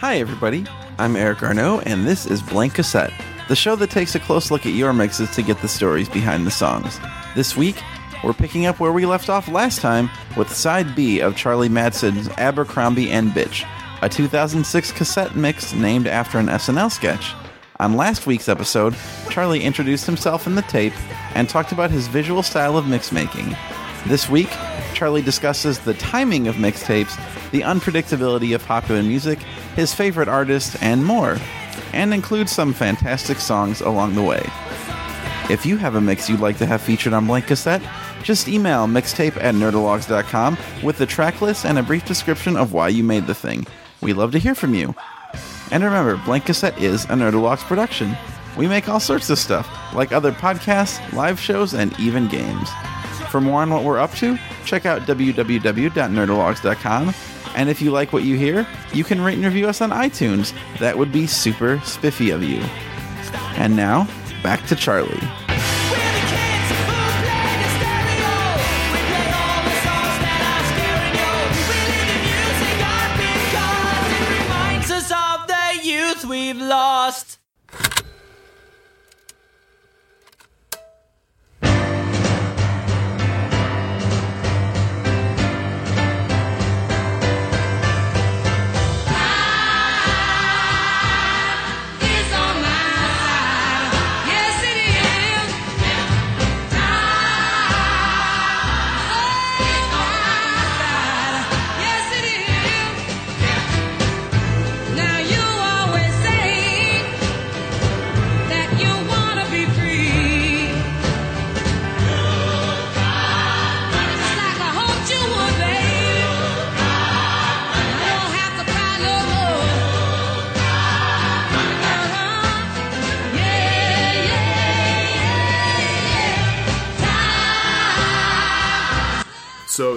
Hi, everybody. I'm Eric Arnault, and this is Blank Cassette, the show that takes a close look at your mixes to get the stories behind the songs. This week, we're picking up where we left off last time with side B of Charlie Madsen's Abercrombie and Bitch, a 2006 cassette mix named after an SNL sketch. On last week's episode, Charlie introduced himself in the tape and talked about his visual style of mix making. This week, Charlie discusses the timing of mixtapes, the unpredictability of popular music, his favorite artists, and more, and includes some fantastic songs along the way. If you have a mix you'd like to have featured on Blank Cassette, just email mixtape at nerdologues.com with the track list and a brief description of why you made the thing. We love to hear from you. And remember, Blank Cassette is a Nerdologues production. We make all sorts of stuff, like other podcasts, live shows, and even games. For more on what we're up to, check out www.nerdologues.com. And if you like what you hear, you can rate and review us on iTunes. That would be super spiffy of you. And now, back to Charlie.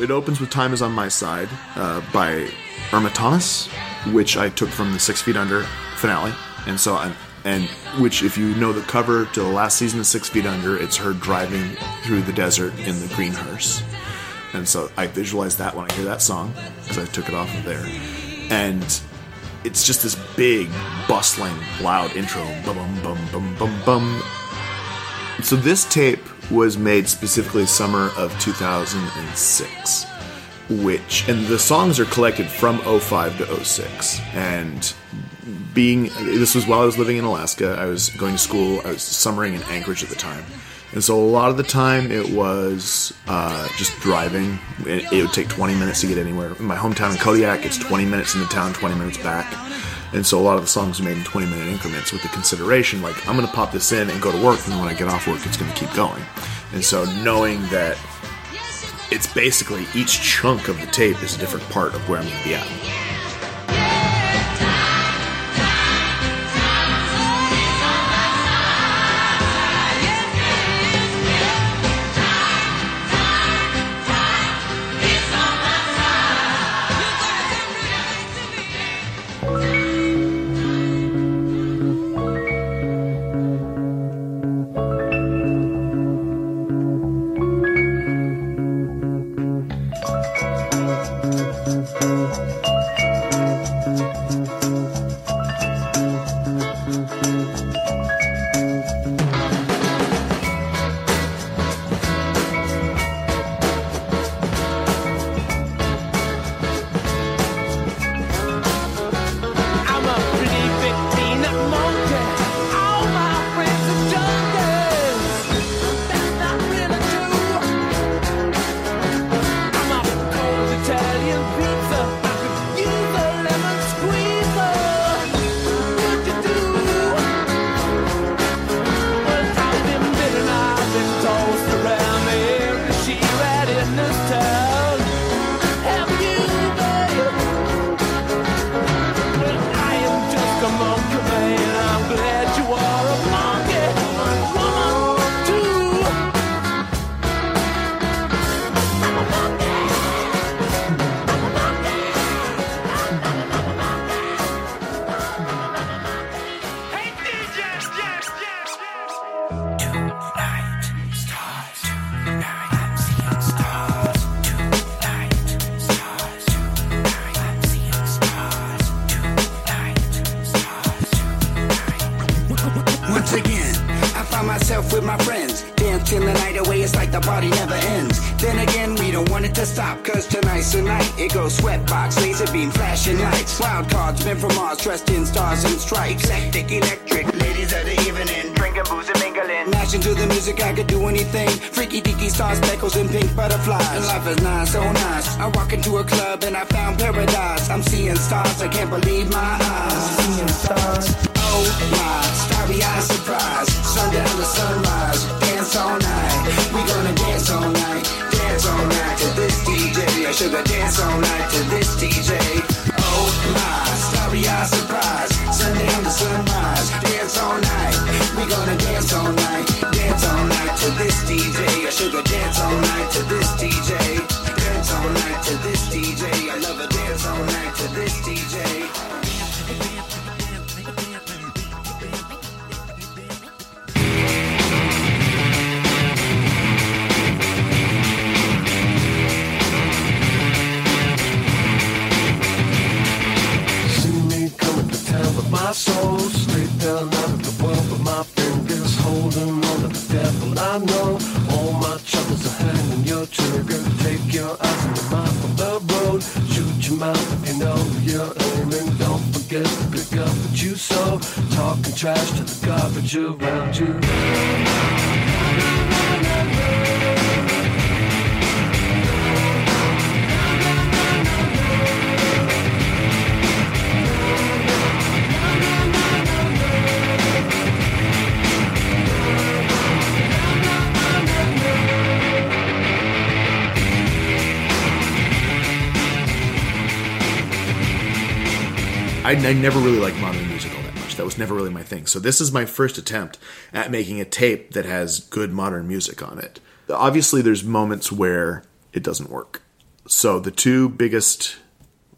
It opens with "Time Is on My Side" uh, by Irma Thomas, which I took from the Six Feet Under finale, and so I, and which, if you know the cover to the last season of Six Feet Under, it's her driving through the desert in the green hearse, and so I visualize that when I hear that song because I took it off of there, and it's just this big, bustling, loud intro, bum bum bum bum bum, so this tape was made specifically summer of 2006 which and the songs are collected from 05 to 06 and being this was while I was living in Alaska. I was going to school. I was summering in Anchorage at the time. And so a lot of the time it was uh, just driving. It, it would take 20 minutes to get anywhere. In my hometown in Kodiak it's 20 minutes in the town 20 minutes back and so a lot of the songs are made in 20 minute increments with the consideration like I'm going to pop this in and go to work, and when I get off work, it's going to keep going. And so knowing that it's basically each chunk of the tape is a different part of where I'm going to be at. Dressed in stars and stripes. Hectic, electric, ladies of the evening. Drinking booze and mingling. Mashing to the music, I could do anything. Freaky deaky stars, speckles, and pink butterflies. And life is nice, so nice. I walk into a club and I found paradise. I'm seeing stars, I can't believe my eyes. I'm Seeing stars. Oh my, starry eyed surprise. Sundown to sunrise, dance all night. We gonna dance all night, dance all night I, I never really liked modern music all that much. That was never really my thing. So this is my first attempt at making a tape that has good modern music on it. Obviously, there's moments where it doesn't work. So the two biggest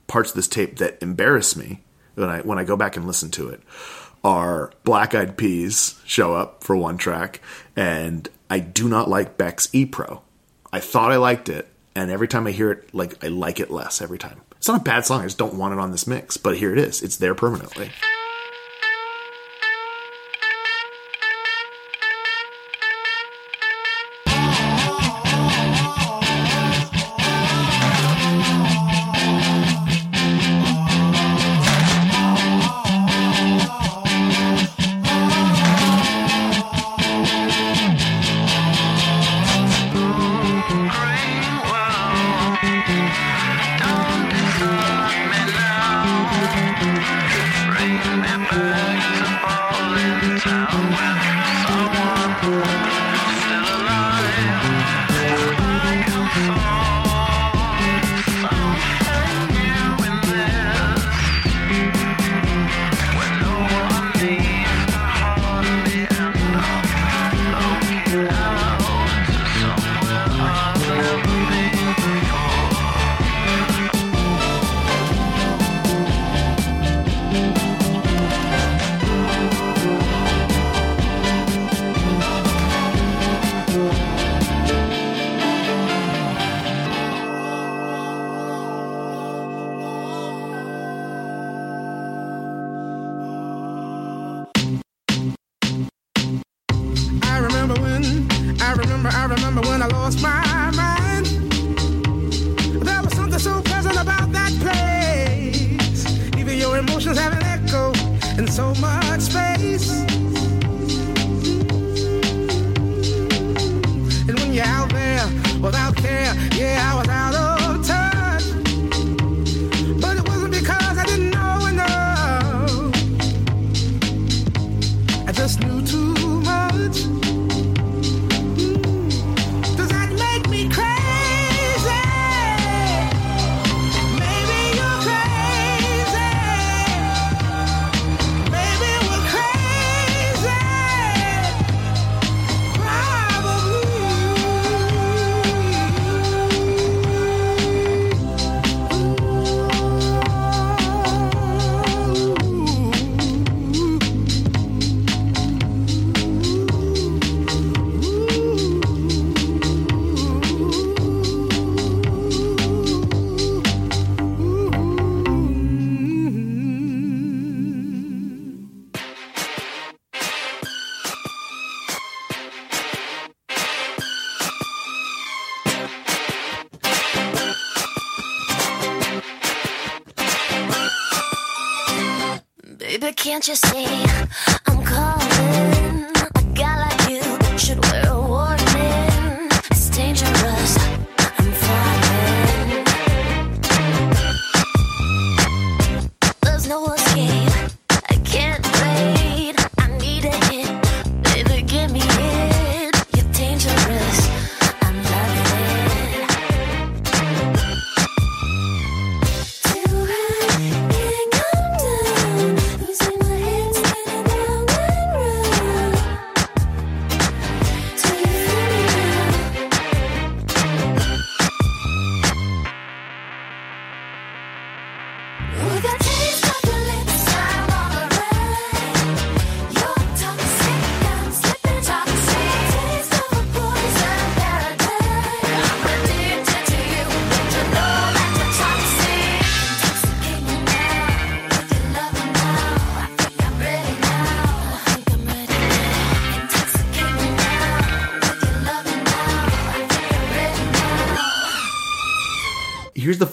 parts of this tape that embarrass me when I when I go back and listen to it are Black Eyed Peas show up for one track, and I do not like Beck's E Pro. I thought I liked it, and every time I hear it, like I like it less every time. It's not a bad song. I just don't want it on this mix, but here it is. It's there permanently.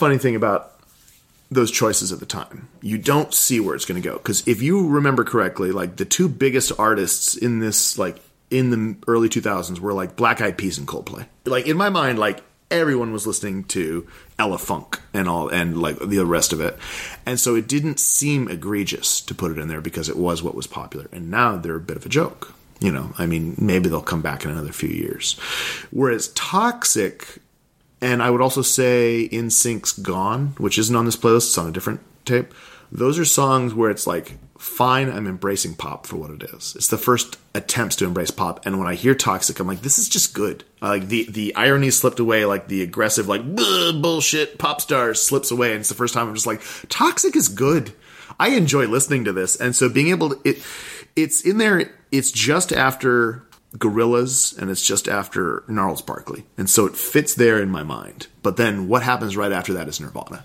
Funny thing about those choices at the time. You don't see where it's going to go because if you remember correctly, like the two biggest artists in this, like in the early 2000s, were like Black Eyed Peas and Coldplay. Like in my mind, like everyone was listening to Elephunk and all, and like the rest of it, and so it didn't seem egregious to put it in there because it was what was popular. And now they're a bit of a joke. You know, I mean, maybe they'll come back in another few years. Whereas Toxic and I would also say NSYNC's Gone, which isn't on this playlist, it's on a different tape. Those are songs where it's like, fine, I'm embracing pop for what it is. It's the first attempts to embrace pop. And when I hear Toxic, I'm like, this is just good. Like the, the irony slipped away, like the aggressive, like, bullshit pop star slips away. And it's the first time I'm just like, Toxic is good. I enjoy listening to this. And so being able to, it, it's in there, it's just after Gorillaz and it's just after Gnarls Barkley. And so it fits there in my mind. But then what happens right after that is Nirvana.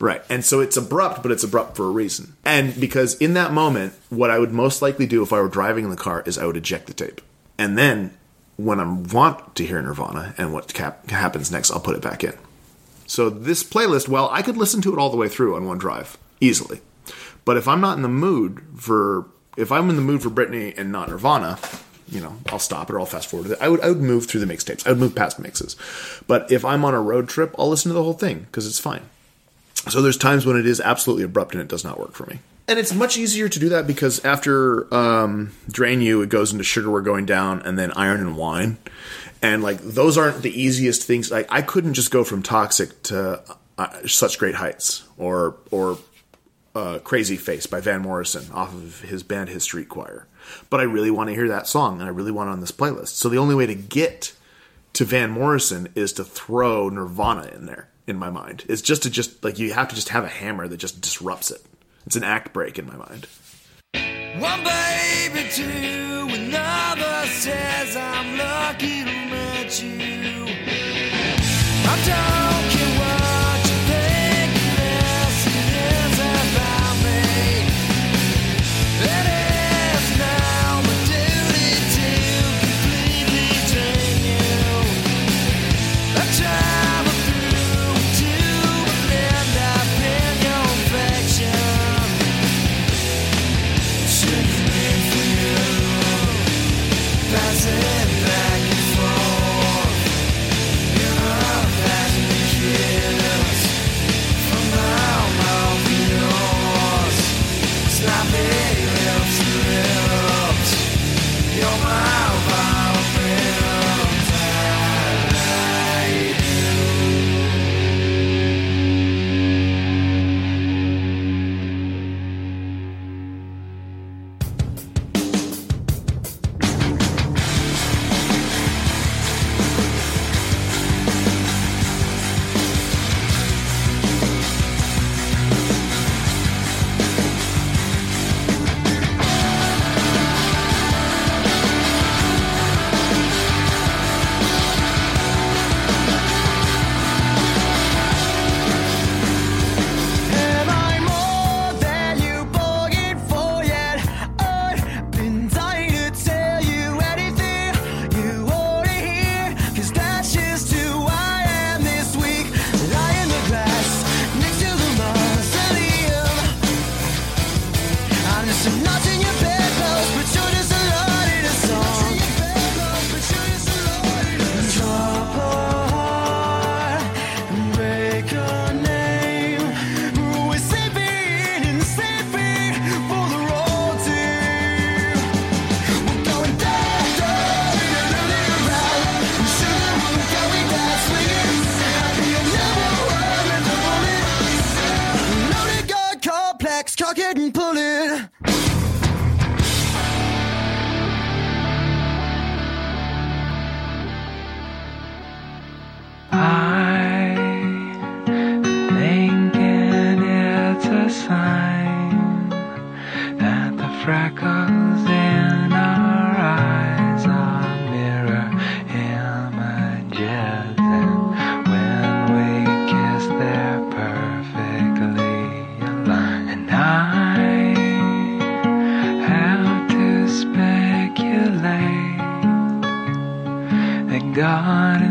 Right. And so it's abrupt, but it's abrupt for a reason. And because in that moment, what I would most likely do if I were driving in the car is I would eject the tape. And then when I want to hear Nirvana and what cap- happens next, I'll put it back in. So this playlist, well, I could listen to it all the way through on one drive easily. But if I'm not in the mood for, if I'm in the mood for Britney and not Nirvana, you know, I'll stop it or I'll fast forward it. I would, I would move through the mixtapes. I would move past mixes. But if I'm on a road trip, I'll listen to the whole thing because it's fine. So there's times when it is absolutely abrupt and it does not work for me. And it's much easier to do that because after um, Drain You, it goes into Sugar We're Going Down and then Iron and Wine. And like those aren't the easiest things. Like I couldn't just go from Toxic to uh, Such Great Heights or or uh, Crazy Face by Van Morrison off of his band His Street Choir. But I really want to hear that song and I really want it on this playlist. So the only way to get to Van Morrison is to throw Nirvana in there in my mind. It's just to just like you have to just have a hammer that just disrupts it. It's an act break in my mind. One baby, two, another says I'm lucky God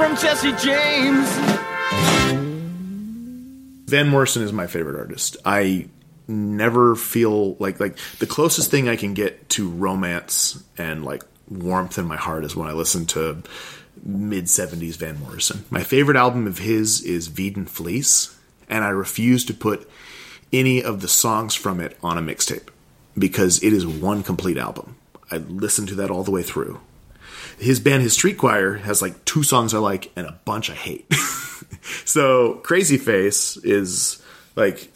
from Jesse James. Van Morrison is my favorite artist. I never feel like like the closest thing I can get to romance and like warmth in my heart is when I listen to mid 70s Van Morrison. My favorite album of his is Veedon Fleece, and I refuse to put any of the songs from it on a mixtape because it is one complete album. I listen to that all the way through. His band, his street choir, has like two songs I like and a bunch I hate. so Crazy Face is like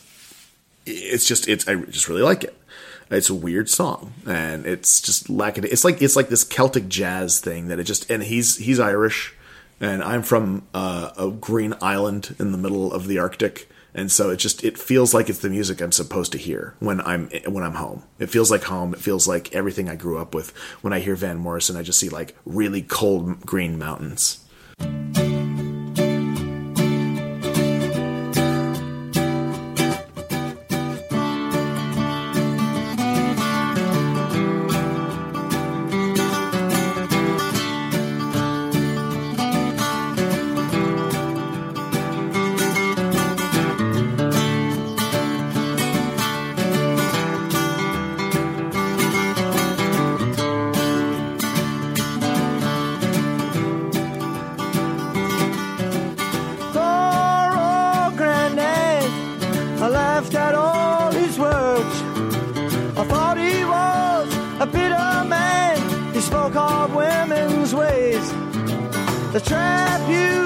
it's just it's I just really like it. It's a weird song and it's just lacking. It's like it's like this Celtic jazz thing that it just and he's he's Irish and I'm from uh, a green island in the middle of the Arctic and so it just it feels like it's the music I'm supposed to hear when I'm when I'm home. It feels like home. It feels like everything I grew up with. When I hear Van Morrison, I just see like really cold green mountains. They trap you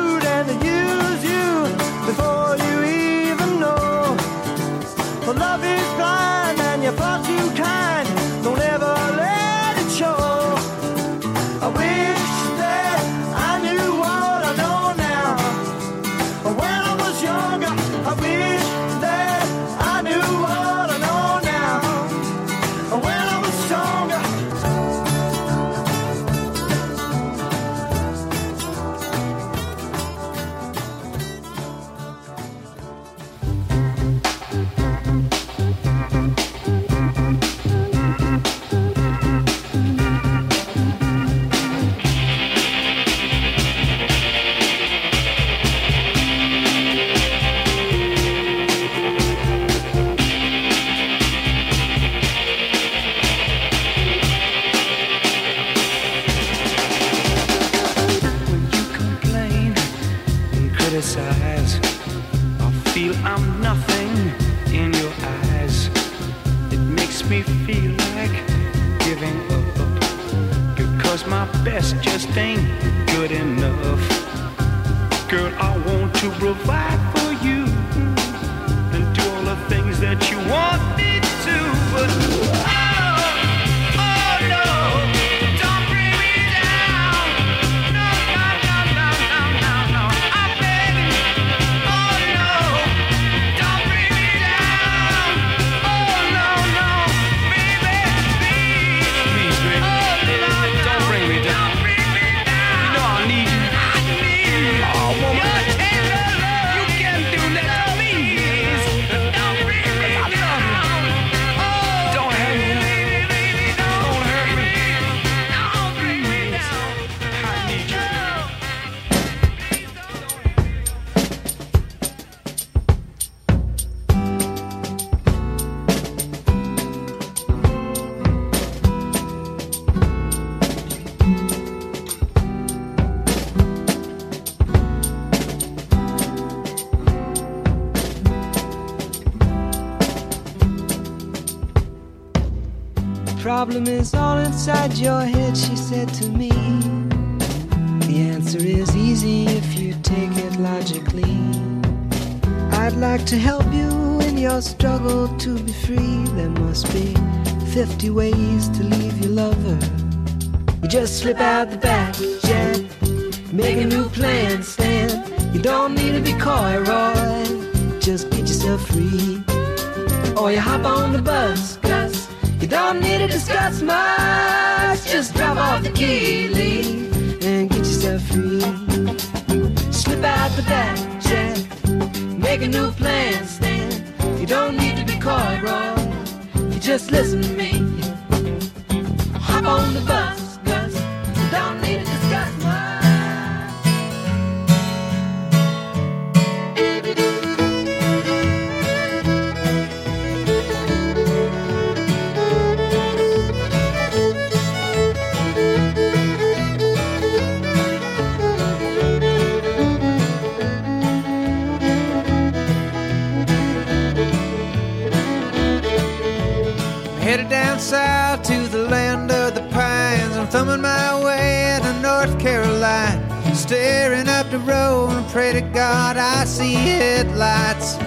criticize. I feel I'm nothing in your eyes. It makes me feel like giving up. Because my best just ain't good enough. Girl, I want to provide for you and do all the things that you want me Problem is all inside your head, she said to me. The answer is easy if you take it logically. I'd like to help you in your struggle to be free. There must be 50 ways to leave your lover. You just slip out the back, Jack. Make a new plan, Stan. You don't need to be coy, Roy. Just get yourself free. Or you hop on the bus, to discuss much. Just drop off the key, Lee, and get yourself free. Slip out the back, Jack. Make a new plan, Stan. You don't need to be coy, Roy. You just listen to me. Hop on the bus, Staring up the road and pray to God I see headlights.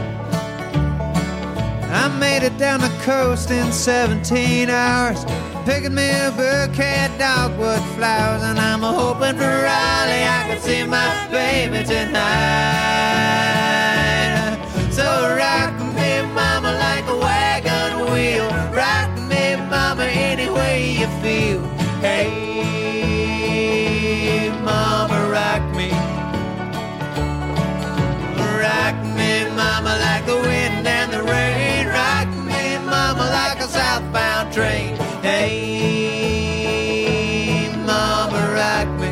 I made it down the coast in 17 hours. Picking me a bouquet of dogwood flowers. And I'm hoping for Raleigh I can see my baby tonight. So rock me, mama, like a wagon wheel. Rock me, mama, any way you feel. Hey, mama, like the wind and the rain. Rock me, mama, like a southbound train. Hey, mama, rock me.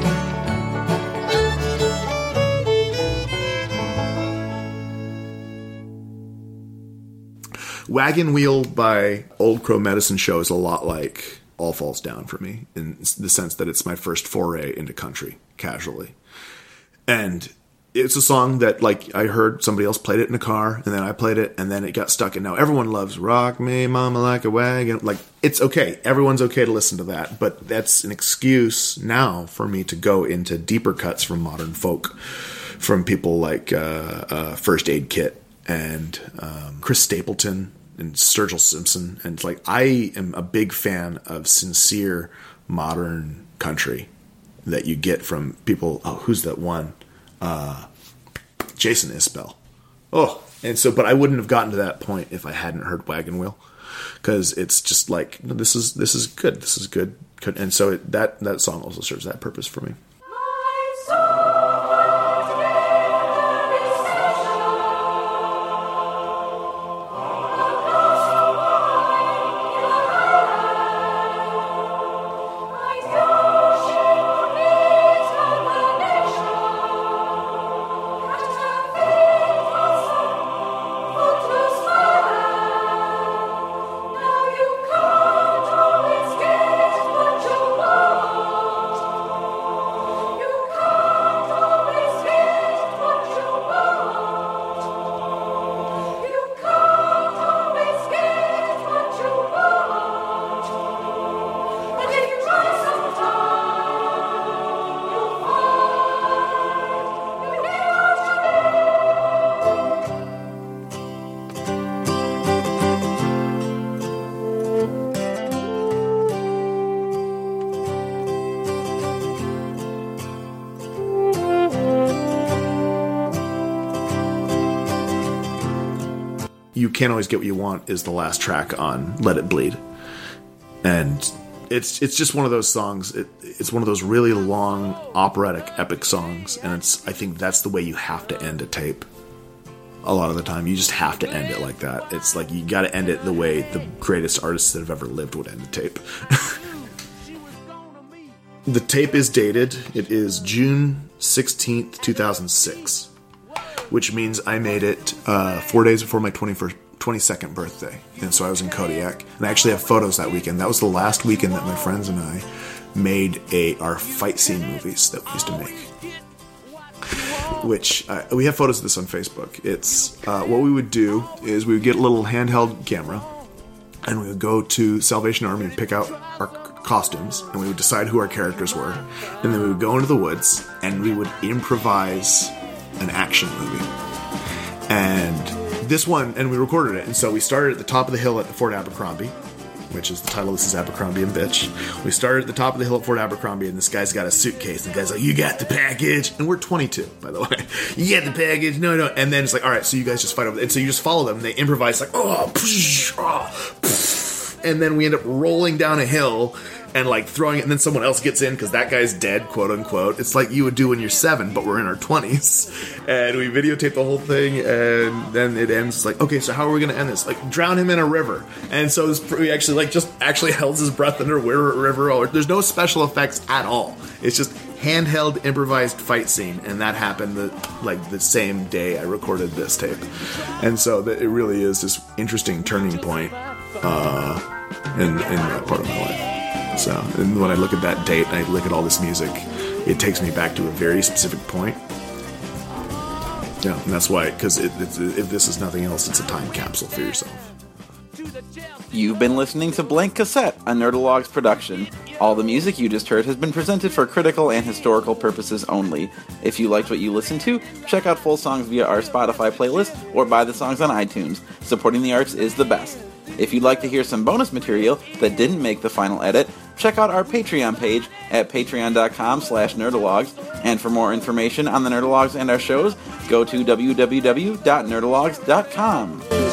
Wagon Wheel by Old Crow Medicine Show is a lot like All Falls Down for me in the sense that it's my first foray into country casually. And it's a song that like I heard somebody else played it in a car and then I played it and then it got stuck and now everyone loves Rock Me Mama Like a Wagon. Like it's okay. Everyone's okay to listen to that, but that's an excuse now for me to go into deeper cuts from modern folk from people like uh, uh, First Aid Kit and um, Chris Stapleton and Sturgill Simpson. And like, I am a big fan of sincere modern country that you get from people. Oh, who's that one? Uh, Jason Isbell. Oh, and so, but I wouldn't have gotten to that point if I hadn't heard Wagon Wheel, because it's just like this is this is good. This is good. And so it, that that song also serves that purpose for me. Can't always get what you want is the last track on Let It Bleed, and it's it's just one of those songs. It, it's one of those really long operatic epic songs, and it's I think that's the way you have to end a tape. A lot of the time, you just have to end it like that. It's like you got to end it the way the greatest artists that have ever lived would end a tape. the tape is dated. It is June sixteenth, two thousand six which means I made it uh, four days before my 21st, 22nd birthday. And so I was in Kodiak. And I actually have photos that weekend. That was the last weekend that my friends and I made a our fight scene movies that we used to make. Which uh, we have photos of this on Facebook. It's uh, what we would do is we would get a little handheld camera, and we would go to Salvation Army and pick out our costumes, and we would decide who our characters were, and then we would go into the woods and we would improvise an action movie. And this one, and we recorded it. And so we started at the top of the hill at Fort Abercrombie, which is the title. This is Abercrombie and Bitch. We started at the top of the hill at Fort Abercrombie, and this guy's got a suitcase. And the guy's like, "You got the package," and we're 22, by the way. You got the package? No, no. And then it's like, "All right, so you guys just fight over." there." And so you just follow them. And they improvise like, "Oh, psh, oh, psh." and then we end up rolling down a hill and like throwing it, and then someone else gets in because that guy's dead, quote unquote. It's like you would do when you're seven, but we're in our 20s. And we videotape the whole thing, and then it ends like, okay, so how are we going to end this? Like, drown him in a river. And so this, we actually, like, just actually held his breath under a river. Or, there's no special effects at all. It's just handheld improvised fight scene, and that happened the, like the same day I recorded this tape. And so that it really is this interesting turning point uh, in, in that part of my life. So, and when I look at that date and I look at all this music, it takes me back to a very specific point. Yeah, and that's why, because it, if this is nothing else, it's a time capsule for yourself. You've been listening to Blank Cassette, a Nerdologues production. All the music you just heard has been presented for critical and historical purposes only. If you liked what you listened to, check out full songs via our Spotify playlist or buy the songs on iTunes. Supporting the arts is the best. If you'd like to hear some bonus material that didn't make the final edit, check out our Patreon page at patreon.com slash nerdologues. And for more information on the Nerdologues and our shows, go to www.nerdologues.com.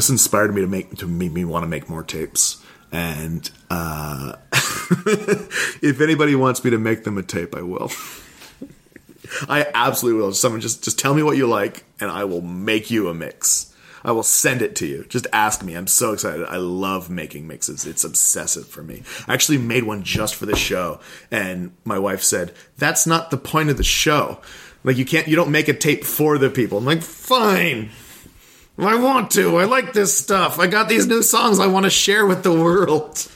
This inspired me to make to make me want to make more tapes. And uh, if anybody wants me to make them a tape, I will. I absolutely will. Someone just just tell me what you like, and I will make you a mix. I will send it to you. Just ask me. I'm so excited. I love making mixes. It's obsessive for me. I actually made one just for the show, and my wife said, "That's not the point of the show. Like you can't. You don't make a tape for the people." I'm like, "Fine." I want to. I like this stuff. I got these new songs I want to share with the world.